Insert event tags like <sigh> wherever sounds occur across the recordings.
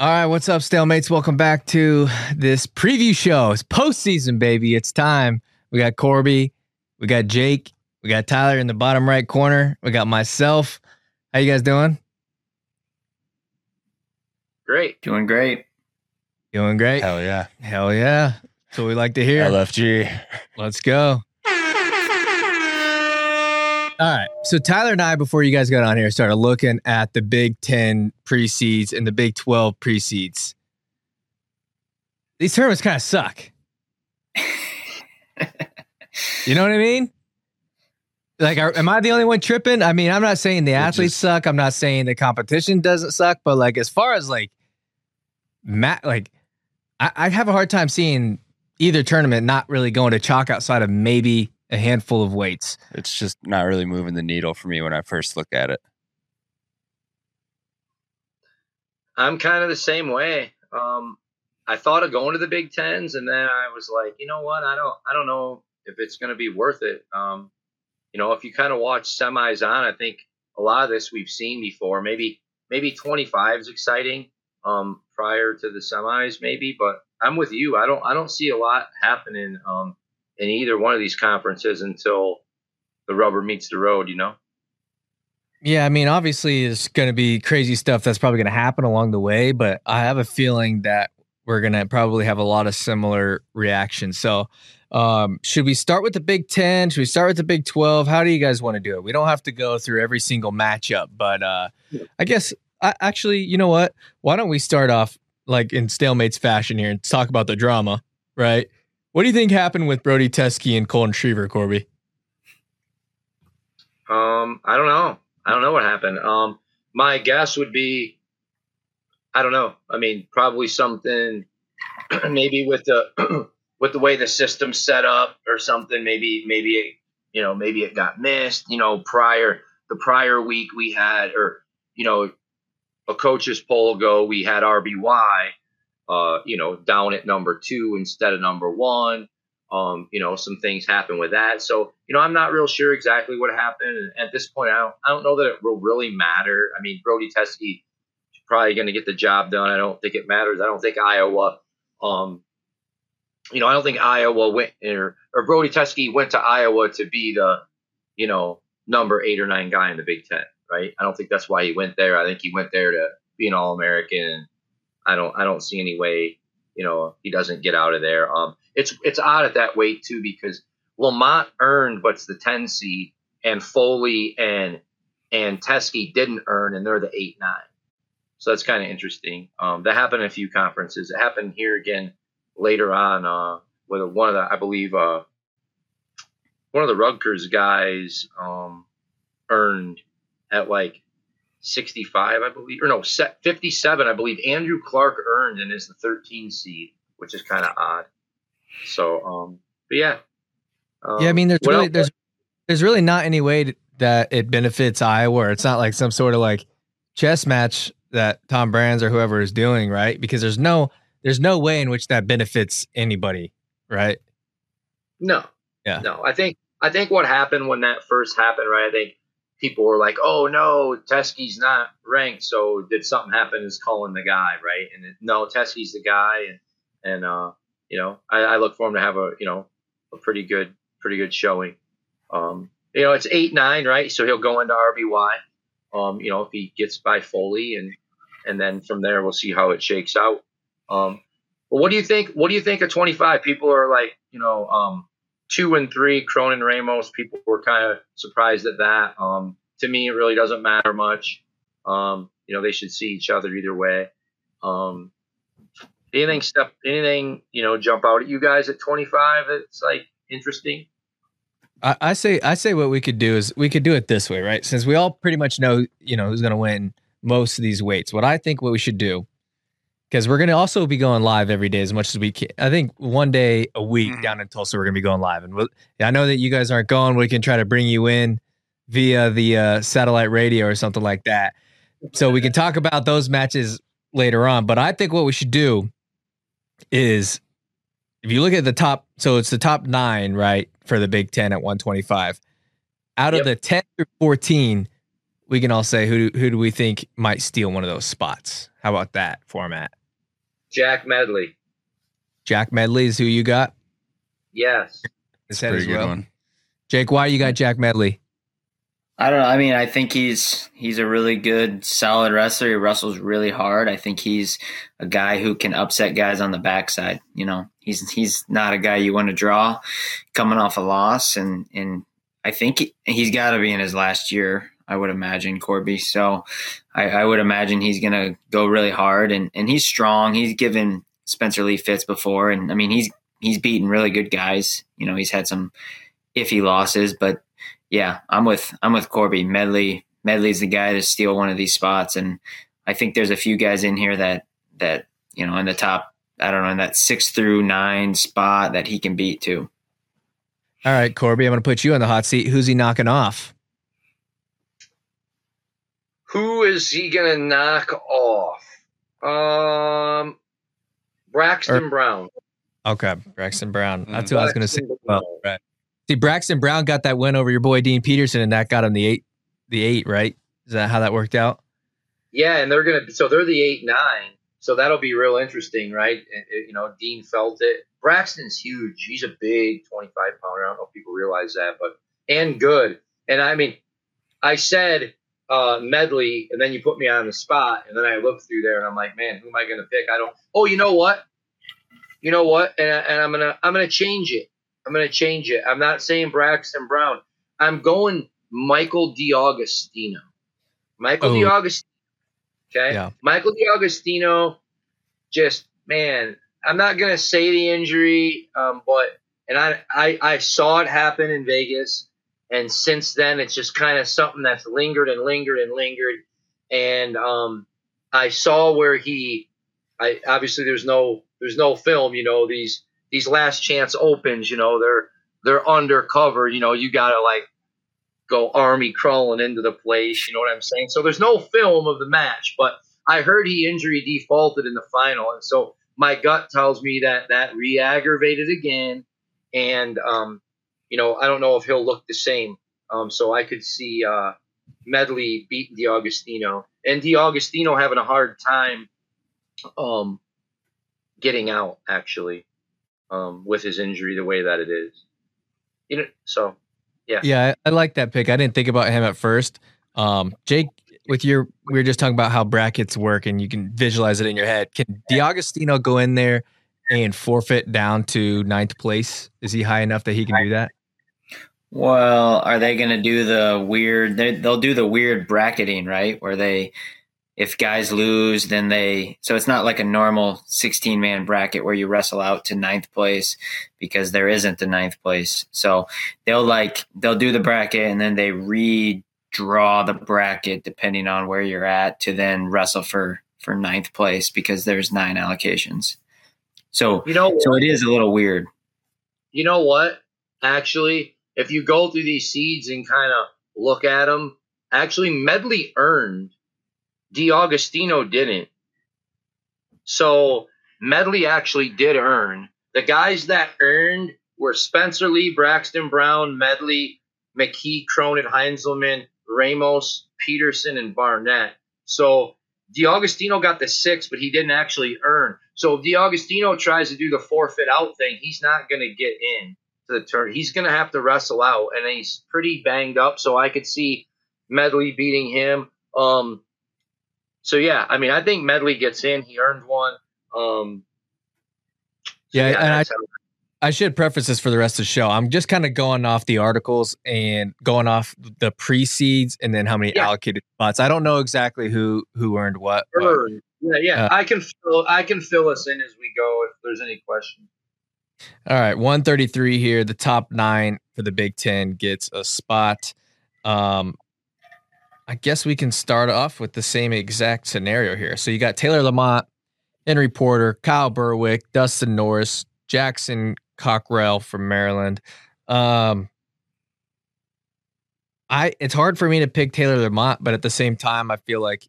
All right, what's up, stalemates? Welcome back to this preview show. It's postseason, baby. It's time. We got Corby, we got Jake, we got Tyler in the bottom right corner. We got myself. How you guys doing? Great. Doing great. Doing great. Hell yeah. Hell yeah. That's what we like to hear. LFG. Let's go. All right. So Tyler and I, before you guys got on here, started looking at the Big Ten pre-seeds and the Big 12 pre-seeds. These tournaments kind of suck. <laughs> you know what I mean? Like, are, am I the only one tripping? I mean, I'm not saying the athletes just- suck. I'm not saying the competition doesn't suck, but like, as far as like, Matt, like, I, I have a hard time seeing either tournament not really going to chalk outside of maybe a handful of weights. It's just not really moving the needle for me when I first look at it. I'm kind of the same way. Um, I thought of going to the Big Tens, and then I was like, you know what? I don't, I don't know if it's going to be worth it. Um, you know, if you kind of watch semis on, I think a lot of this we've seen before. Maybe, maybe 25 is exciting um, prior to the semis, maybe. But I'm with you. I don't, I don't see a lot happening um, in either one of these conferences until the rubber meets the road. You know. Yeah, I mean, obviously, it's going to be crazy stuff that's probably going to happen along the way, but I have a feeling that we're going to probably have a lot of similar reactions. So, um, should we start with the Big Ten? Should we start with the Big Twelve? How do you guys want to do it? We don't have to go through every single matchup, but uh, I guess I, actually, you know what? Why don't we start off like in stalemates fashion here and talk about the drama, right? What do you think happened with Brody Teske and Cullan Schriever, Corby? Um, I don't know. I don't know what happened. Um, my guess would be, I don't know. I mean, probably something, <clears throat> maybe with the <clears throat> with the way the system's set up or something. Maybe maybe it, you know maybe it got missed. You know, prior the prior week we had or you know a coach's poll go we had RBY, uh, you know, down at number two instead of number one. Um, you know, some things happen with that. So, you know, I'm not real sure exactly what happened. And at this point, I don't, I don't know that it will really matter. I mean, Brody Teske probably going to get the job done. I don't think it matters. I don't think Iowa, um, you know, I don't think Iowa went or, or Brody Teske went to Iowa to be the, you know, number eight or nine guy in the Big Ten, right? I don't think that's why he went there. I think he went there to be an All American. I don't, I don't see any way, you know, he doesn't get out of there. Um, it's it's odd at that weight too because Lamont earned what's the ten seed, and Foley and and Teske didn't earn, and they're the eight nine. So that's kind of interesting. Um, that happened in a few conferences. It happened here again later on uh, with one of the I believe uh, one of the Rutgers guys um, earned at like 65, I believe, or no, 57, I believe. Andrew Clark earned and is the 13 seed, which is kind of odd. So, um, but yeah. Um, yeah, I mean, there's really else- there's there's really not any way to, that it benefits Iowa. It's not like some sort of like chess match that Tom Brands or whoever is doing, right? Because there's no there's no way in which that benefits anybody, right? No. Yeah. No. I think I think what happened when that first happened, right? I think people were like, "Oh no, Teske's not ranked, so did something happen? Is calling the guy, right?" And it, no, Teske's the guy, and and uh, you know, I, I look for him to have a you know a pretty good pretty good showing. Um, you know, it's eight nine, right? So he'll go into RBY. Um, you know, if he gets by Foley, and and then from there we'll see how it shakes out. Um, what do you think? What do you think of 25? People are like, you know, um, two and three, Cronin Ramos. People were kind of surprised at that. Um, to me, it really doesn't matter much. Um, you know, they should see each other either way. Um, anything step, anything, you know, jump out at you guys at 25? It's like interesting. I, I say I say what we could do is we could do it this way, right? Since we all pretty much know, you know, who's going to win most of these weights. What I think what we should do, because we're going to also be going live every day as much as we can. I think one day a week Mhm. down in Tulsa we're going to be going live, and we'll, I know that you guys aren't going. We can try to bring you in via the uh, satellite radio or something like that, so we can talk about those matches later on. But I think what we should do is if you look at the top, so it's the top nine, right, for the Big Ten at 125. Out of Yep. the 10 through 14, we can all say who who do we think might steal one of those spots? How about that format? Jack Medley. Jack Medley is who you got. Yes. His Pretty head as good well. one. Jake, why you got Jack Medley? I don't know. I mean, I think he's he's a really good, solid wrestler. He wrestles really hard. I think he's a guy who can upset guys on the backside. You know, he's he's not a guy you want to draw coming off a loss, and and I think he, he's got to be in his last year. I would imagine Corby. So I, I would imagine he's going to go really hard, and and he's strong. He's given Spencer Lee fits before, and I mean he's he's beaten really good guys. You know, he's had some iffy losses, but yeah, I'm with I'm with Corby. Medley Medley's the guy to steal one of these spots, and I think there's a few guys in here that that you know in the top. I don't know in that six through nine spot that he can beat too. All right, Corby, I'm going to put you on the hot seat. Who's he knocking off? Who is he gonna knock off? Um, Braxton Brown. Okay, Braxton Brown. That's who I was going to say. Well, right. See, Braxton Brown got that win over your boy Dean Peterson, and that got him the eight. The eight, right? Is that how that worked out? Yeah, and they're gonna. So they're the eight nine. So that'll be real interesting, right? And, it- you know, Dean felt it. Braxton's huge. He's a big twenty five pounder. I don't know if people realize that, but and good. And I mean, I said uh, medley, and then you put me on the spot, and then I look through there, and I'm like, man, who am I gonna pick? I don't. Oh, you know what? You know what? And, and I'm gonna I'm gonna change it. I'm gonna change it. I'm not saying Braxton Brown. I'm going Michael DeAugustino. Michael Oh. DeAugustino. Okay. Yeah. Michael DeAugustino, just man, I'm not gonna say the injury, um, but and I, I I saw it happen in Vegas, and since then it's just kind of something that's lingered and lingered and lingered, and um, I saw where he, I obviously there's no there's no film, you know these these last chance opens, you know they're they're undercover, you know you gotta like go army crawling into the place. You know what I'm saying? So there's no film of the match, but I heard he injury defaulted in the final, and so my gut tells me that that re-aggravated again, and um, you know I don't know if he'll look the same. Um, so I could see uh, Medley beating DeAugustino, and DeAugustino having a hard time um, getting out actually um, with his injury the way that it is. You know, so Yeah, I, I like that pick. I didn't think about him at first. Um, Jake, with your, we were just talking about how brackets work and you can visualize it in your head. Can DeAugustino go in there and forfeit down to ninth place? Is he high enough that he can do that? Well, are they going to do the weird? They, they'll do the weird bracketing, right? Where they, if guys lose, then they. So it's not like a normal sixteen-man bracket where you wrestle out to ninth place because there isn't a ninth place. So they'll like they'll do the bracket and then they redraw the bracket depending on where you're at to then wrestle for for ninth place because there's nine allocations. So you know so it is a little weird. you know what? Actually, if you go through these seeds and kind of look at them, actually Medley earned. DeAugustino didn't. So Medley actually did earn. The guys that earned were Spencer Lee, Braxton Brown, Medley, McKee, Cronin, Heinzelman, Ramos, Peterson, and Barnett. So DeAugustino got the six, but he didn't actually earn. So if DeAugustino tries to do the forfeit out thing, he's not going to get in to the turn. He's going to have to wrestle out, and he's pretty banged up. So I could see Medley beating him. Um, so yeah, I mean, I think Medley gets in. He earned one. Um, so Yeah, and I- I should preface this for the rest of the show. I'm just kind of going off the articles and going off the pre-seeds and then how many Yeah. allocated spots. I don't know exactly who who earned what. but- earned. Yeah, yeah. Uh, I can fill. I can fill us in as we go if there's any questions. All right, 133 here. The top nine for the Big Ten gets a spot. Um, I guess we can start off with the same exact scenario here. So you got Taylor Lamont, Henry Porter, Kyle Berwick, Dustin Norris, Jackson Cockrell from Maryland. Um, I it's hard for me to pick Taylor Lamont, but at the same time, I feel like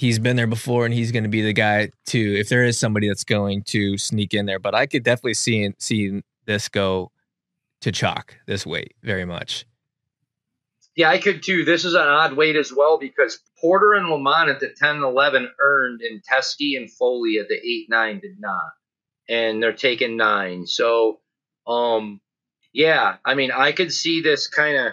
he's been there before and he's going to be the guy too if there is somebody that's going to sneak in there but i could definitely see see this go to chalk this weight very much Yeah, I could too. This is an odd weight as well because Porter and Lamont at the 10 and 11 earned, and Teske and Foley at the 8 9 did not. And they're taking nine. So, um, yeah, I mean, I could see this kind of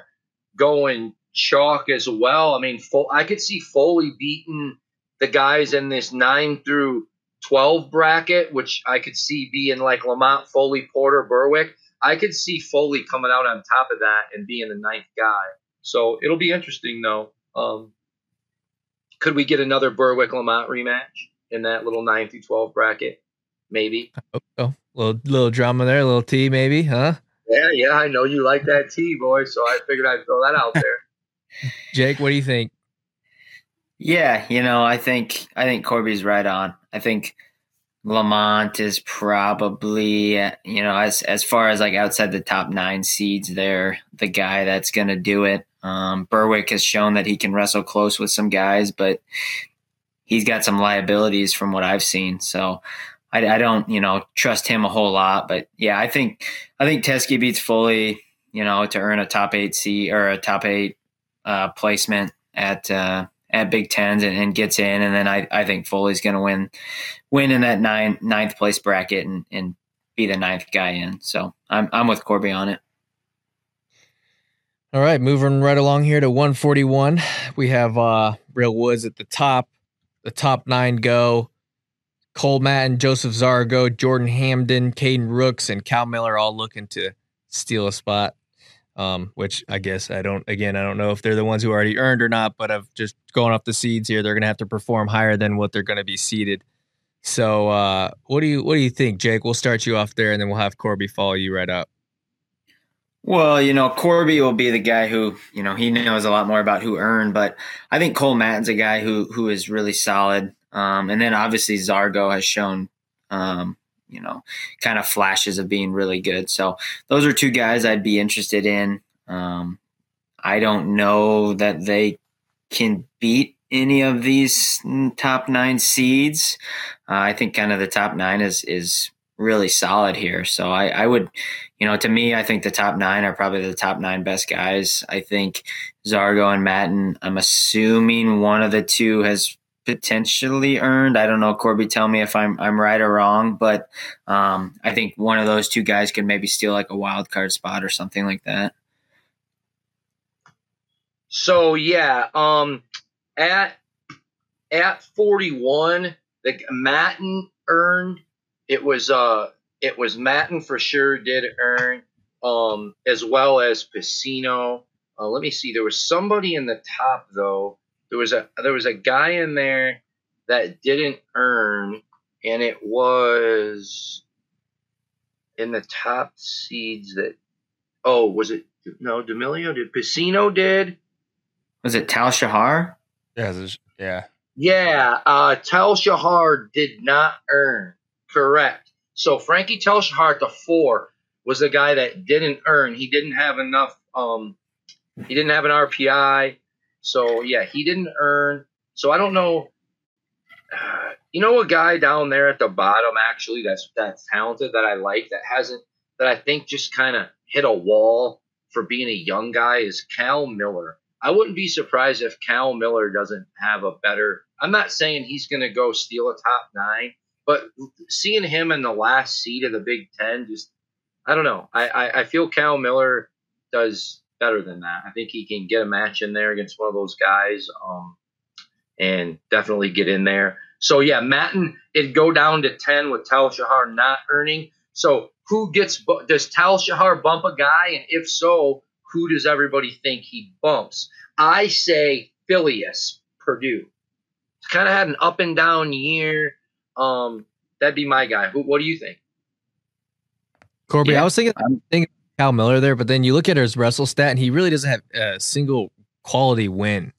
going chalk as well. I mean, I could see Foley beating the guys in this 9 through 12 bracket, which I could see being like Lamont, Foley, Porter, Berwick. I could see Foley coming out on top of that and being the ninth guy. So it'll be interesting, though. Um, could we get another Berwick Lamont rematch in that little nine through twelve bracket? Maybe. Oh, little little drama there, a little tea, maybe, huh? Yeah, yeah. I know you like that tea, boy. So I figured I'd throw that out there. <laughs> Jake, what do you think? Yeah, you know, I think I think Corby's right on. I think Lamont is probably, you know, as as far as like outside the top nine seeds, there the guy that's going to do it. Um, Berwick has shown that he can wrestle close with some guys, but he's got some liabilities from what I've seen. So I, I don't, you know, trust him a whole lot. But yeah, I think I think Teske beats Foley, you know, to earn a top eight seed or a top eight uh, placement at uh, at Big Tens and, and, gets in, and then I, I think Foley's going to win win in that nine, ninth place bracket and, and be the ninth guy in. So I'm I'm with Corby on it. All right, moving right along here to 141. We have uh Real Woods at the top. The top nine go. Cole Mattin, Joseph Zargo, Jordan Hamden, Caden Rooks, and Cal Miller all looking to steal a spot. Um, which I guess I don't again, I don't know if they're the ones who already earned or not, but of just going off the seeds here, they're gonna have to perform higher than what they're gonna be seeded. So uh what do you what do you think, Jake? We'll start you off there and then we'll have Corby follow you right up. Well, you know, Corby will be the guy who, you know, he knows a lot more about who earned, but I think Cole Mattin's a guy who who is really solid. Um, and then obviously Zargo has shown, um, you know, kind of flashes of being really good. So those are two guys I'd be interested in. Um, I don't know that they can beat any of these top nine seeds. Uh, I think kind of the top nine is is really solid here. So I, I would, you know, to me, I think the top nine are probably the top nine best guys. I think Zargo and Mattin, I'm assuming one of the two has potentially earned. I don't know, Corby, tell me if I'm I'm right or wrong, but um, I think one of those two guys could maybe steal like a wild card spot or something like that. So yeah, um, at at 41, the Mattin earned it was uh it was Mattin for sure did earn um as well as Pucino. Uh, let me see. There was somebody in the top though. There was a there was a guy in there that didn't earn, and it was in the top seeds that. Oh, was it no D'Emilio? Did Pucino did? Was it Tal Shahar? Yeah, yeah. Yeah, uh, Tal Shahar did not earn. Correct. So Frankie Tal Shahar, the four, was the guy that didn't earn. He didn't have enough. Um, he didn't have an RPI. So yeah, he didn't earn. So I don't know. <sighs> You know, a guy down there at the bottom actually that's that's talented that I like that hasn't that I think just kind of hit a wall for being a young guy is Cal Miller. I wouldn't be surprised if Cal Miller doesn't have a better. I'm not saying he's going to go steal a top nine, but seeing him in the last seed of the Big Ten, just I don't know. I, I, I feel Cal Miller does better than that. I think he can get a match in there against one of those guys, um, and definitely get in there. So yeah, Mattin it go down to ten with Tal Shahar not earning. So who gets does Tal Shahar bump a guy, and if so, who does everybody think he bumps? I say Filius Purdue. It's kind of had an up and down year. Um, that'd be my guy. What, what do you think? Corby, yeah. I was thinking, I'm thinking Cal Miller there, but then you look at his wrestle stat, and he really doesn't have a single quality win.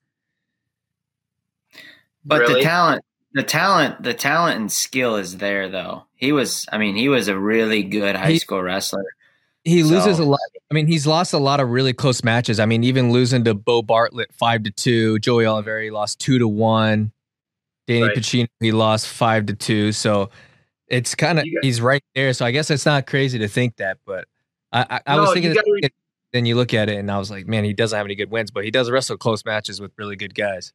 But really? the talent, the talent, the talent and skill is there, though. He was, I mean, he was a really good high he, school wrestler. He so. loses a lot. I mean, he's lost a lot of really close matches. I mean, even losing to Bo Bartlett five to two, Joey Olivieri lost two to one. Danny right. Pucino, he lost five to two. So it's kind of he's right there. So I guess it's not crazy to think that, but I, I, no, was thinking gotta, then you look at it and I was like, man, he doesn't have any good wins, but he does wrestle close matches with really good guys.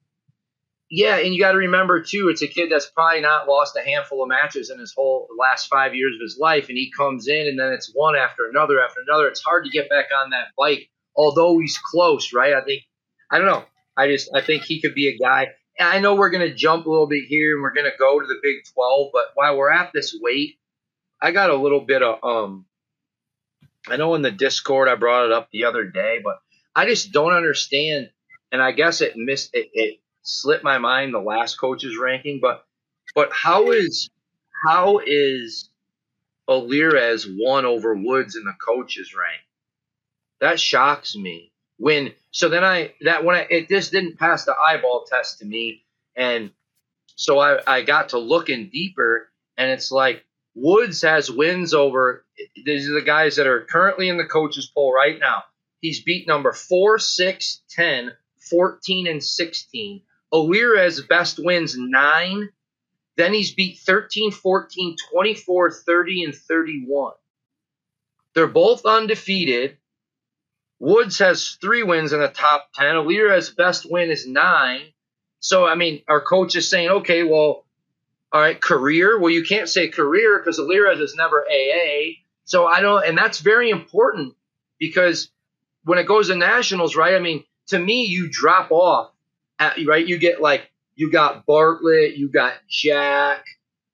Yeah, and you got to remember too, it's a kid that's probably not lost a handful of matches in his whole last five years of his life, and he comes in and then it's one after another after another. It's hard to get back on that bike, although he's close, right? I think I don't know. I just I think he could be a guy. I know we're gonna jump a little bit here and we're gonna go to the Big Twelve, but while we're at this weight, I got a little bit of um. I know in the Discord I brought it up the other day, but I just don't understand, and I guess it missed it, it slipped my mind the last coach's ranking, but but how is how is Alirez one over Woods in the coaches rank? That shocks me. When so then I that when I it just didn't pass the eyeball test to me, and so I I got to looking deeper, and it's like Woods has wins over these are the guys that are currently in the coaches poll right now. He's beat number 4, 6, 10, 14, and 16. Alirez best wins 9. Then he's beat 13, 14, 24, 30, and 31. They're both undefeated. Woods has three wins in the top 10. Alirez's best win is 9. So, I mean, our coach is saying, okay, well, all right, career. Well, you can't say career because Alirez is never AA. So I don't, and that's very important because when it goes to nationals, right? I mean, to me, you drop off, at, right? You get like you got Bartlett, you got Jack,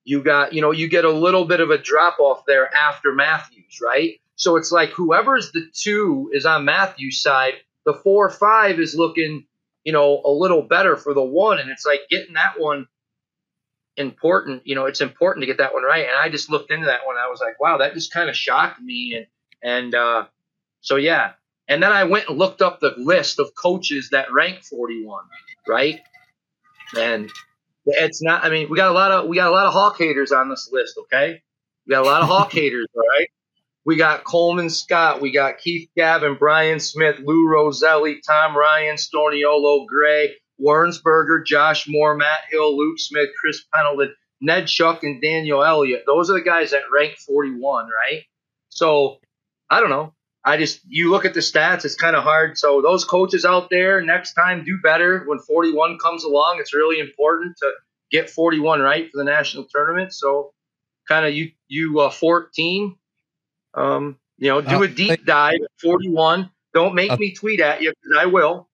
you got you know you get a little bit of a drop off there after Matthews, right? So it's like whoever's the two is on Matthews' side, the four five is looking, you know, a little better for the one, and it's like getting that one important. You know, it's important to get that one right. And I just looked into that one. I was like, wow, that just kind of shocked me. And and uh, so yeah. And then I went and looked up the list of coaches that rank 41, right? And it's not. I mean, we got a lot of we got a lot of Hawk haters on this list. Okay, we got a lot of Hawk <laughs> haters. All right. We got Coleman Scott. We got Keith Gavin, Brian Smith, Lou Rosselli, Tom Ryan, Storniolo Gray, Warrensburger, Josh Moore, Matt Hill, Luke Smith, Chris Pendleton, Ned Chuck, and Daniel Elliott. Those are the guys that rank 41, right? So I don't know. I just you look at the stats, it's kind of hard. So those coaches out there, next time do better. When 41 comes along, it's really important to get 41 right for the national tournament. So kind of you you uh, 14, um, you know, do a deep dive at 41. Don't make me tweet at you because I will,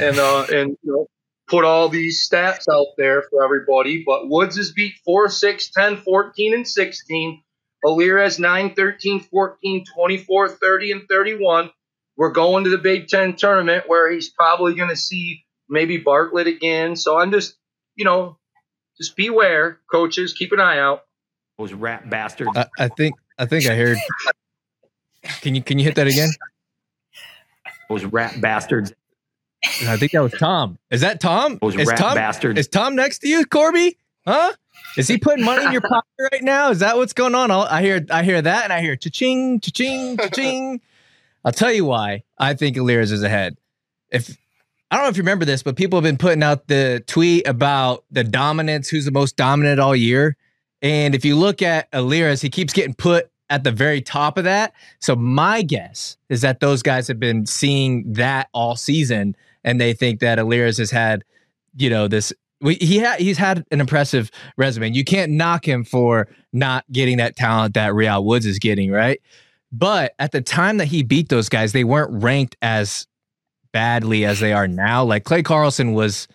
and uh, and you know, put all these stats out there for everybody. But Woods has beat 4, 6, 10, 14, and 16. Alirez 9, 13, 14, 24, 30, and 31. We're going to the Big Ten tournament where he's probably going to see maybe Bartlett again. So I'm just, you know, just beware, coaches. Keep an eye out. Those rat bastards. I, I think I think I heard. Can you can you hit that again? Those rat bastards. I think that was Tom. Is that Tom? Those is rat Tom bastards. Is Tom next to you, Corby? Huh? Is he putting money in your pocket right now? Is that what's going on? I'll, I hear I hear that and I hear cha-ching, cha-ching, cha-ching. I'll tell you why I think Alirez is ahead. If I don't know if you remember this, but people have been putting out the tweet about the dominance, who's the most dominant all year. And if you look at Alirez, he keeps getting put at the very top of that. So my guess is that those guys have been seeing that all season, and they think that Alirez has had, you know, this. He had he's had an impressive resume. You can't knock him for not getting that talent that Real Woods is getting, right? But at the time that he beat those guys, they weren't ranked as badly as they are now. Like Clay Carlson was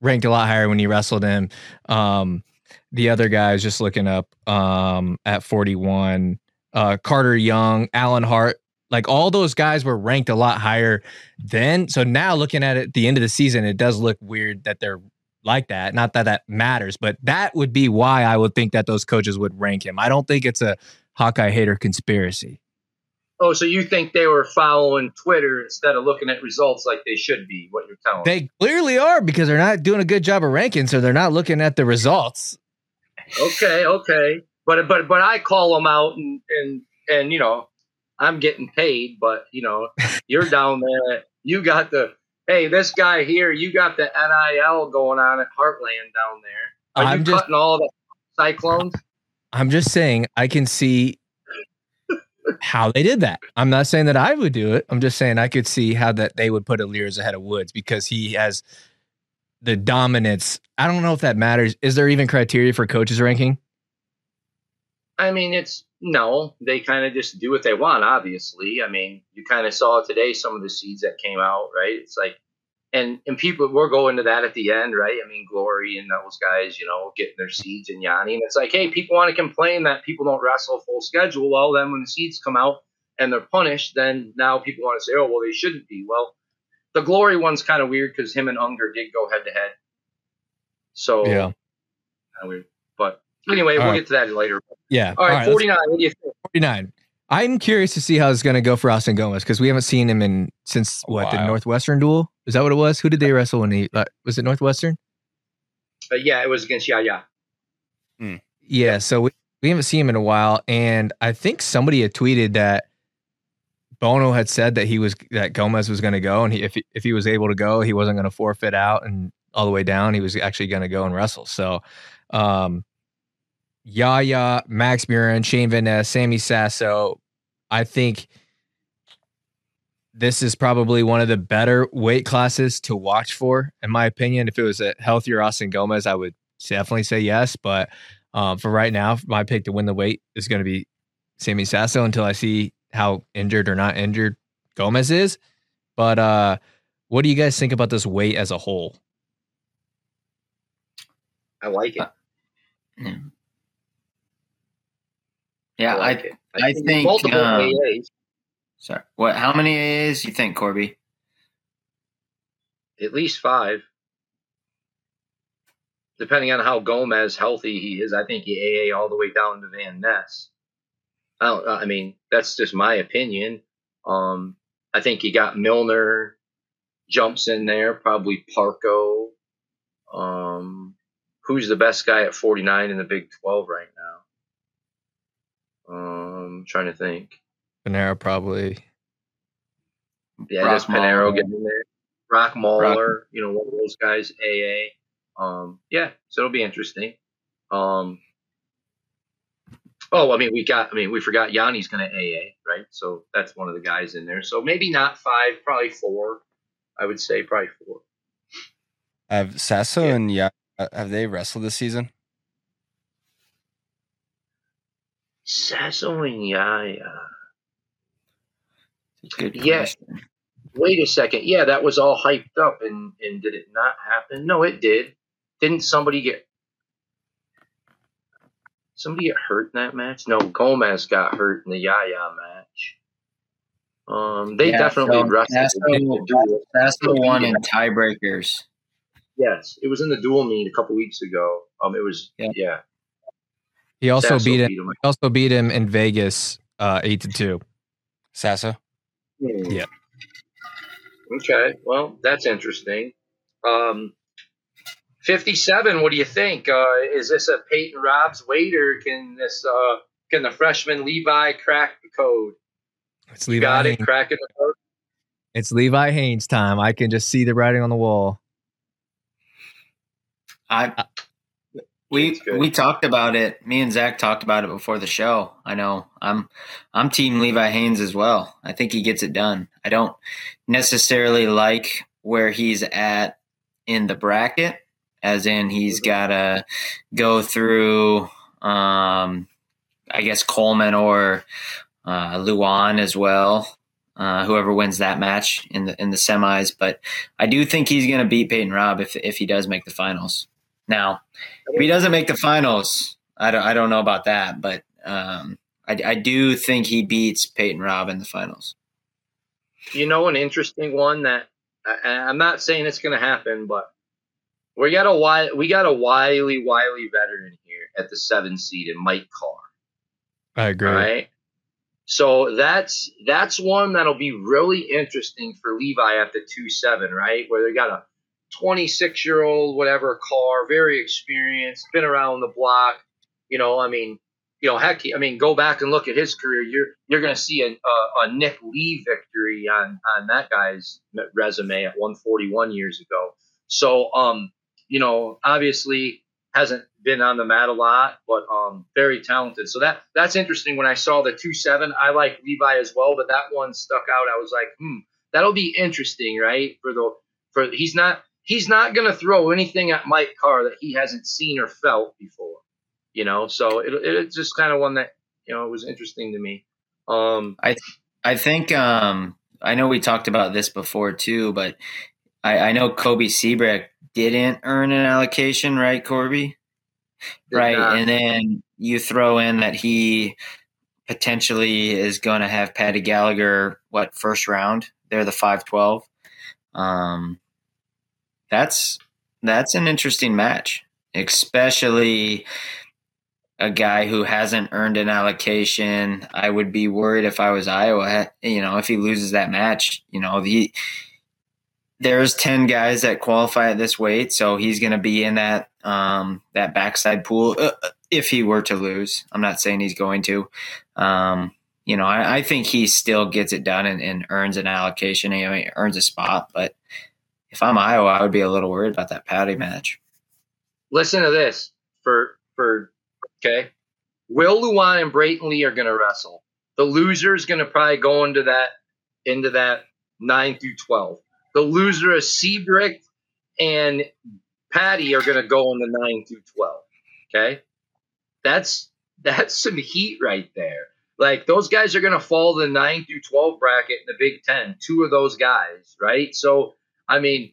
ranked a lot higher when he wrestled him. Um, the other guys just looking up um, at 41 uh, Carter Young, Alan Hart, like all those guys were ranked a lot higher then. So now looking at it at the end of the season, it does look weird that they're like that. Not that that matters, but that would be why I would think that those coaches would rank him. I don't think it's a Hawkeye hater conspiracy. Oh, so you think they were following Twitter instead of looking at results like they should be? What you're telling? me. They clearly are because they're not doing a good job of ranking, so they're not looking at the results. Okay, okay, but but but I call them out and and and you know I'm getting paid, but you know you're down there. You got the hey, this guy here. You got the NIL going on at Heartland down there. Are I'm you just- cutting all the cyclones? I'm just saying I can see how they did that. I'm not saying that I would do it. I'm just saying I could see how that they would put Alirez ahead of Woods because he has the dominance. I don't know if that matters. Is there even criteria for coaches ranking? I mean, it's no, they kind of just do what they want, obviously. I mean, you kind of saw today some of the seeds that came out, right? It's like, and and people, we're going to that at the end, right? I mean, Glory and those guys, you know, getting their seeds and Yianni. And it's like, hey, people want to complain that people don't wrestle full schedule. Well, then when the seeds come out and they're punished, then now people want to say, oh, well, they shouldn't be. Well, the Glory one's kind of weird because him and Unger did go head to head. So, Yeah. kinda weird. But anyway, All we'll right. get to that later. Yeah. All right, let's- 49. What do you think? 49. I'm curious to see how it's going to go for Austin Gomez because we haven't seen him in since what the Northwestern duel. Is that what it was? Who did they wrestle when he uh, was it Northwestern? Uh, yeah, it was against Yahya. Yeah. So we, we haven't seen him in a while, and I think somebody had tweeted that Bono had said that he was that Gomez was going to go, and he, if he, if he was able to go, he wasn't going to forfeit out and all the way down. He was actually going to go and wrestle. So, um, Yahya, Max Murin, Shane Van Ness, Sammy Sasso, I think this is probably one of the better weight classes to watch for, in my opinion. If it was a healthier Austin Gomez, I would definitely say yes. But um, for right now, my pick to win the weight is going to be Sammy Sasso until I see how injured or not injured Gomez is. But uh, what do you guys think about this weight as a whole? I like it. Yeah, yeah I, like it. I think, multiple um, AAs, sorry. What? How many AAs you think, Corby? at least five. Depending on how Gomez healthy he is, I think he AA all the way down to Van Ness. I don't. I mean, that's just my opinion. Um, I think you got Milner jumps in there, probably Parco. Um, who's the best guy at 49 in the Big 12 right now? Um, trying to think. Paniro probably. Yeah, Brock does Paniro Mauller. get in there? Rock Mauller, you know, one of those guys, AA. Um, yeah, so it'll be interesting. Um, oh, I mean, we got, I mean, we forgot Yianni's going to AA, right? So that's one of the guys in there. So maybe not five, probably four. I would say probably four. Have Sasso Yeah. and yeah, have they wrestled this season? Sasso and Yahya. Good Yeah. Wait a second. Yeah, that was all hyped up, and and did it not happen? No, it did. Didn't somebody get somebody get hurt in that match? No, Gomez got hurt in the Yahya match. Um, they Yeah, definitely so wrestled. Sasso- in the duel. That's the one in tiebreakers. Yes, it was in the dual meet a couple weeks ago. Um, it was Yeah. yeah. He also Sasso beat him. him. He also beat him in Vegas, uh, eight to two. Sasso? Yeah. Okay. Well, that's interesting. Um, 57. What do you think? Uh, is this a Peyton Robb's weight, or can this uh, can the freshman Levi crack the code? It's You Levi. got it, Haynes. cracking the code. It's Levi Haynes time. I can just see the writing on the wall. I we we talked about it. Me and Zach talked about it before the show. I know I'm I'm team Levi Haynes as well. I think he gets it done. I don't necessarily like where he's at in the bracket, as in he's got to go through. Um, I guess Coleman or uh, Lewan as well. Uh, whoever wins that match in the in the semis, but I do think he's going to beat Peyton Robb if if he does make the finals. Now, if he doesn't make the finals, I don't, I don't know about that, but um, I, I do think he beats Peyton Robb in the finals. You know, an interesting one that I, I'm not saying it's going to happen, but we got a wi- we got a wily, wily veteran here at the seven seed in Mike Carr. I agree. All right. So that's that's one that'll be really interesting for Levi at the two seven, right? Where they got a 26 year old whatever car, very experienced, been around the block. You know, I mean, you know, heck, I mean, go back and look at his career. You're you're going to see a, a, a Nick Lee victory on on that guy's resume at 141 years ago. So, um, you know, obviously hasn't been on the mat a lot, but um, very talented. So that that's interesting. When I saw the two seven, I like Levi as well, but that one stuck out. I was like, hmm, that'll be interesting, right? For the for he's not he's not going to throw anything at Mike Carr that he hasn't seen or felt before, you know. So it, it's just kind of one that you know was interesting to me. Um, I I think um, I know we talked about this before too, but I, I know Cobe Siebrecht didn't earn an allocation, right, Corby? Right, not. and then you throw in that he potentially is going to have Paddy Gallagher what first round? They're the five twelve. Um, that's that's an interesting match, especially a guy who hasn't earned an allocation. I would be worried if I was Iowa. You know, if he loses that match, you know the there's 10 guys that qualify at this weight so he's going to be in that um, that backside pool uh, if he were to lose i'm not saying he's going to um, you know I, I, think he still gets it done and, and earns an allocation you know, he earns a spot but if i'm iowa i would be a little worried about that Paddy match listen to this for for okay will lewan and brayton lee are going to wrestle the loser is going to probably go into that into that 9 through 12 the loser of Siebrecht and Paddy are going to go in the 9 through 12. Okay? That's that's some heat right there. Like those guys are going to fall the 9 through 12 bracket in the Big 10, two of those guys, right? So, I mean,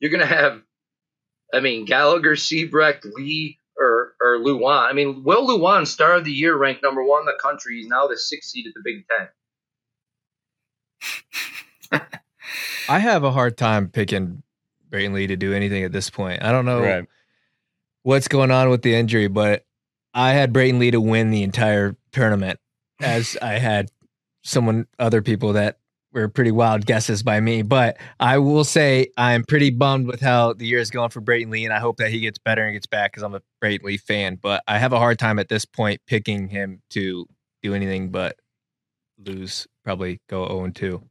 you're going to have I mean, Gallagher, Siebrecht, Lee, or or Lewan. I mean, Will Lewan, star of the year, ranked number one in the country. He's now the sixth seed at the Big Ten. <laughs> I have a hard time picking Brayton Lee to do anything at this point. I don't know right. what's going on with the injury, but I had Brayton Lee to win the entire tournament, as I had someone other people that were pretty wild guesses by me. But I will say I'm pretty bummed with how the year is going for Brayton Lee, and I hope that he gets better and gets back because I'm a Brayton Lee fan. But I have a hard time at this point picking him to do anything but lose, probably go 0 2.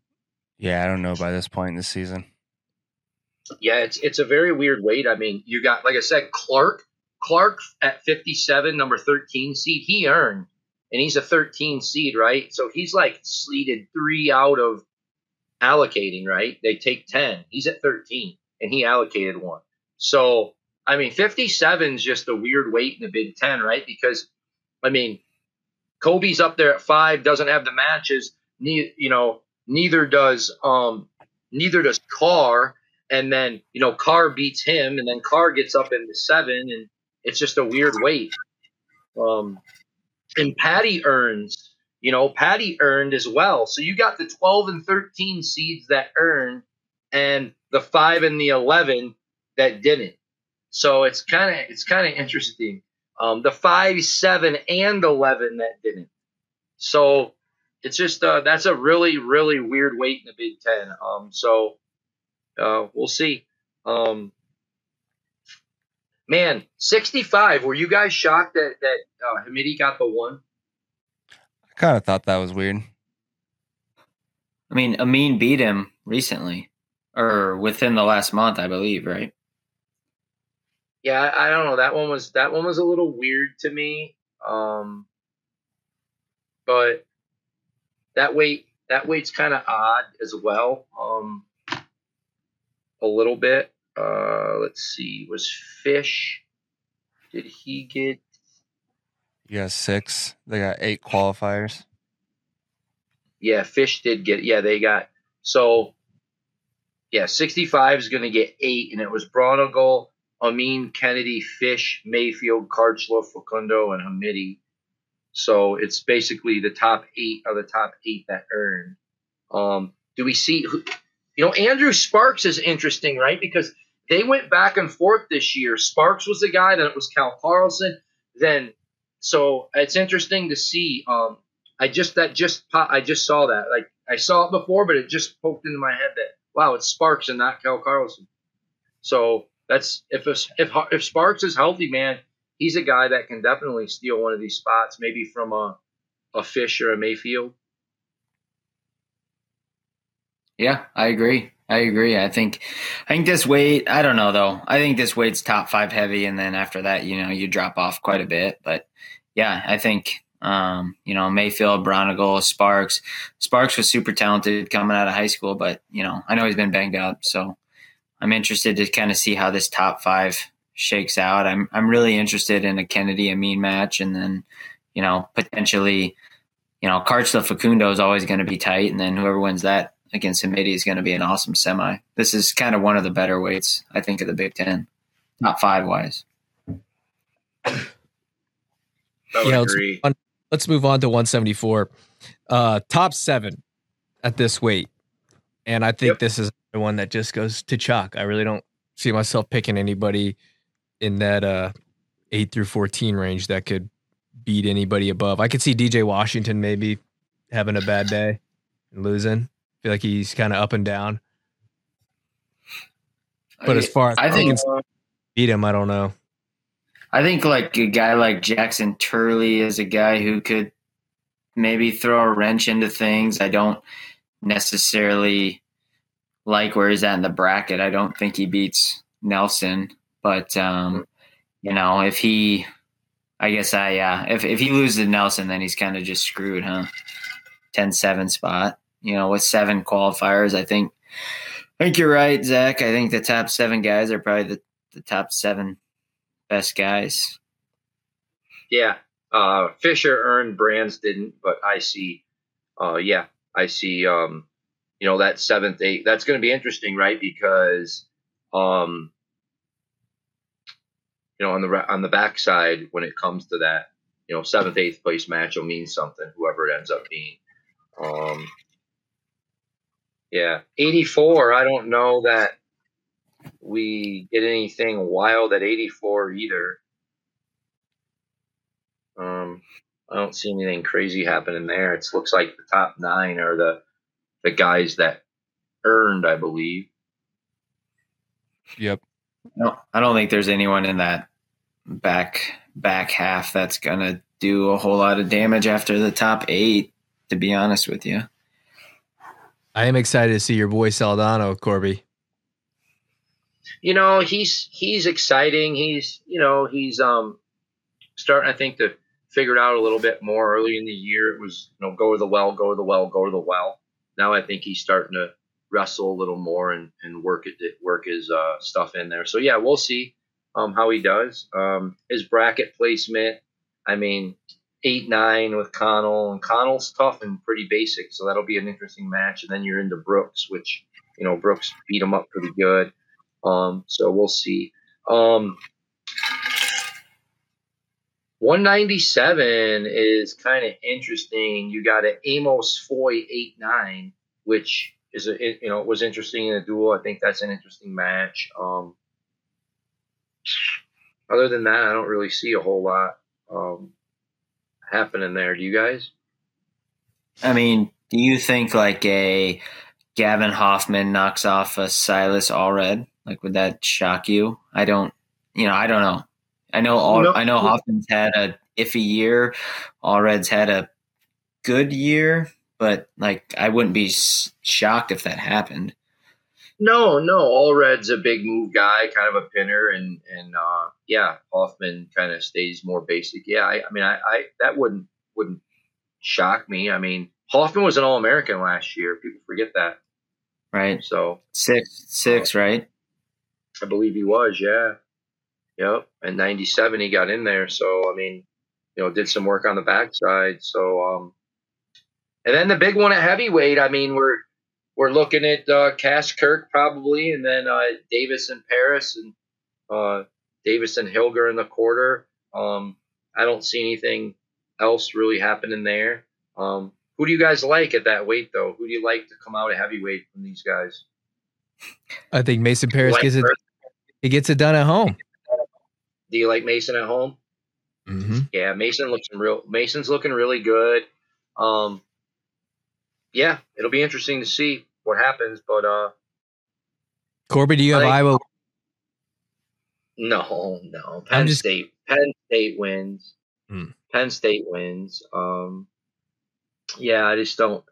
Yeah, I don't know by this point in the season. Yeah, it's it's a very weird weight. I mean, you got like I said, Clark. Clark at 57, number 13 seed, he earned, and he's a 13 seed, right? So he's like sleeted three out of allocating, right? They take 10. He's at 13, and he allocated one. So I mean, 57 is just a weird weight in the Big Ten, right? Because I mean, Cobe's up there at five, doesn't have the matches. You know, Neither does um, neither does Carr. And then you know Carr beats him, and then Carr gets up into seven, and it's just a weird weight. Um, and Paddy earns. You know, Paddy earned as well. So you got the 12 and 13 seeds that earned, and the five and the 11 that didn't. So it's kind of it's kind of interesting. Um, the five, seven, and 11 that didn't. So it's just uh, that's a really really weird weight in the Big Ten. Um, so uh, we'll see. Um, man, sixty five. Were you guys shocked that that uh, Hamiti got the one? I kind of thought that was weird. I mean, Amine beat him recently, or within the last month, I believe, right? Yeah, I, I don't know. That one was that one was a little weird to me. Um, but that weight that weight's kind of odd as well. Um, a little bit. Uh, let's see. Was Fish? Did he get? You got six. They got eight qualifiers. Yeah, Fish did get. Yeah, they got. So, yeah, sixty-five is going to get eight, and it was Braunagel, Amine, Kennedy, Fish, Mayfield, Kharchla, Facundo, and Hamiti. So it's basically the top eight are the top eight that earn. Um, do we see? You know, Andrew Sparks is interesting, right? Because they went back and forth this year. Sparks was the guy, then it was Cal Carlson. Then, so it's interesting to see. Um, I just that just I just saw that. Like I saw it before, but it just poked into my head that wow, it's Sparks and not Cal Carlson. So that's if if if Sparks is healthy, man, he's a guy that can definitely steal one of these spots, maybe from a a Fish or a Mayfield. Yeah, I agree. I agree. I think, I think this weight. I don't know though. I think this weight's top five heavy, and then after that, you know, you drop off quite a bit. But yeah, I think um, you know Mayfield, Braunagel, Sparks. Sparks was super talented coming out of high school, but you know, I know he's been banged up, so I'm interested to kind of see how this top five shakes out. I'm I'm really interested in a Kennedy Amine match, and then you know potentially, you know, Kharchla Facundo is always going to be tight, and then whoever wins that against Hamiti is going to be an awesome semi. This is kind of one of the better weights, I think, of the Big Ten, top five wise. I would Yeah, let's agree. move, on, let's move on to 174. Uh, top seven at this weight. And I think Yep. this is the one that just goes to chalk. I really don't see myself picking anybody in that uh, 8 through 14 range that could beat anybody above. I could see DJ Washington maybe having a bad day and losing. Feel like he's kind of up and down. But as far as I think can beat him, I don't know. I think like a guy like Jackson Turley is a guy who could maybe throw a wrench into things. I don't necessarily like where he's at in the bracket. I don't think he beats Nelson, but um, you know, if he, I guess I yeah, if if he loses to Nelson, then he's kind of just screwed, huh? 10-7 spot, you know, with seven qualifiers. I think, I think you're right, Zach. I think the top seven guys are probably the, the top seven best guys. Yeah. Uh, Fisher earned, Brands didn't, but I see. Uh, yeah, I see. Um, you know that seventh, eight. That's going to be interesting, right? Because, um, you know, on the on the backside, when it comes to that, you know, seventh, eighth place match will mean something. Whoever it ends up being. Um, yeah, eighty four. I don't know that we get anything wild at eighty four either. Um, I don't see anything crazy happening there. It looks like the top nine are the the guys that earned, I believe. Yep. No, I don't think there's anyone in that back back half that's gonna do a whole lot of damage after the top eight. To be honest with you, I am excited to see your boy Saldano, Corby. You know, he's he's exciting. He's you know he's um starting I think to figure it out a little bit more. Early in the year, it was you know go to the well, go to the well, go to the well. Now I think he's starting to wrestle a little more and, and work it work his uh, stuff in there. So yeah, we'll see um, how he does. Um, his bracket placement, I mean, eight nine with Connell, and Connell's tough and pretty basic, so that'll be an interesting match. And then you're into Brooks, which you know Brooks beat him up pretty good. Um, so we'll see. Um, 197 is kind of interesting. You got an Amos Foy 8 9, which is a it, you know was interesting in a duel. I think that's an interesting match. Um, other than that, I don't really see a whole lot um, happening there. Do you guys? I mean, do you think like a Gavin Hoffman knocks off a Silas Allred? Like, would that shock you? I don't. You know, I don't know. I know. All, No. I know Hoffman's had a iffy year. Allred's had a good year, but like, I wouldn't be shocked if that happened. No, no. Allred's a big move guy, kind of a pinner, and and uh, yeah, Hoffman kind of stays more basic. Yeah, I, I mean, I, I that wouldn't wouldn't shock me. I mean, Hoffman was an All American last year. People forget that. Right? So Six, six, right? I believe he was. Yeah, yep. And '97 he got in there. So I mean, you know, did some work on the backside. So um, and then the big one at heavyweight. I mean, we're we're looking at uh, Cass Kirk probably, and then uh, Davis and Parris, and uh, Davis and Hillger in the quarter. Um, I don't see anything else really happening there. Um, who do you guys like at that weight, though? Who do you like to come out at heavyweight from these guys? I think Mason Parris Like gets it. He gets it done at home. Do you like Mason at home? Mm-hmm. Yeah, Mason looks real. Mason's looking really good. Um, yeah, it'll be interesting to see what happens. But uh, Corby, do you have think- Iowa? no, no. Penn just- State. Penn State wins. Hmm. Penn State wins. Um, yeah, I just don't.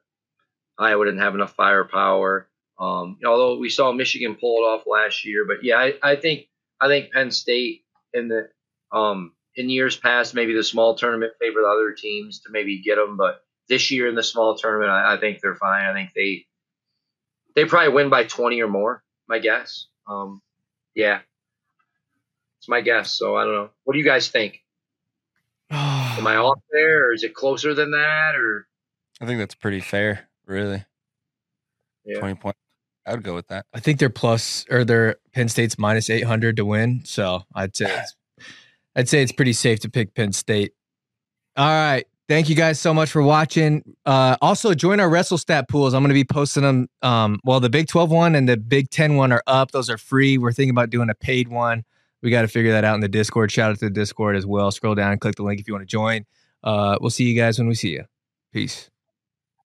Iowa didn't have enough firepower. Um, although we saw Michigan pull it off last year, but yeah, I, I think I think Penn State in the um, in years past maybe the small tournament favored other teams to maybe get them, but this year in the small tournament, I, I think they're fine. I think they they probably win by twenty or more. My guess. Um, yeah, it's my guess. So I don't know. What do you guys think? <sighs> Am I off there, or is it closer than that, or I think that's pretty fair, really. Yeah. 20 points. I would go with that. I think they're plus or they're Penn State's minus eight hundred to win. So I'd say <sighs> it's, I'd say it's pretty safe to pick Penn State. All right. Thank you guys so much for watching. Uh, also, join our WrestleStat pools. I'm going to be posting them. Um, well, the Big 12 one and the Big 10 one are up. Those are free. We're thinking about doing a paid one. We got to figure that out in the Discord. Shout out to the Discord as well. Scroll down and click the link if you want to join. Uh, we'll see you guys when we see you. Peace.